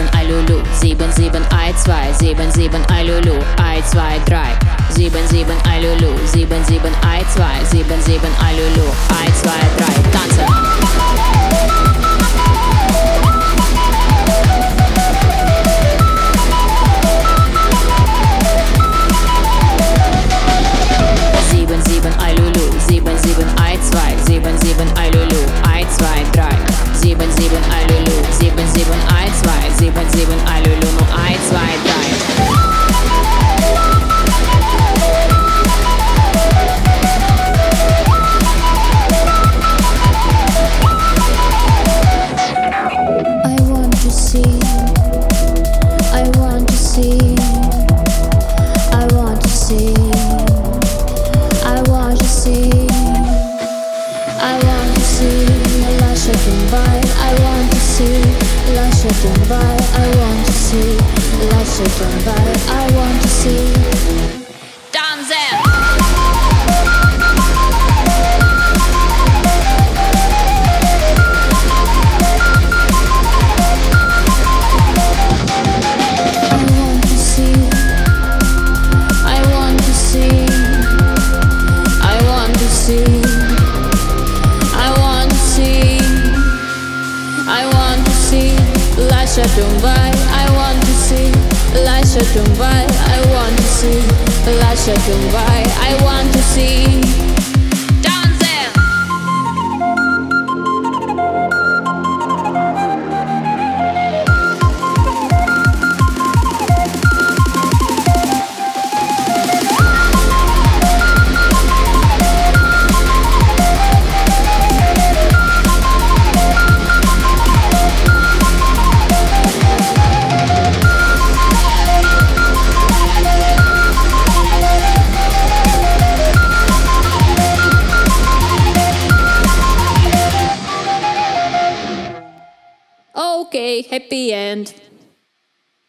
7 Alulu 7 7 1 2 7 7 Alulu 1 2 3 7 7 Alulu 7 7 1 2 7 7 Alulu sieben, ei Lulu, nur ei, zwei, drei. I want Lasha Tumbai. I want to see Lasha Tumbai. I want to see. Lasha Tumbai. I want to see. Lasha Tumbai. I want to see. Okay, happy end.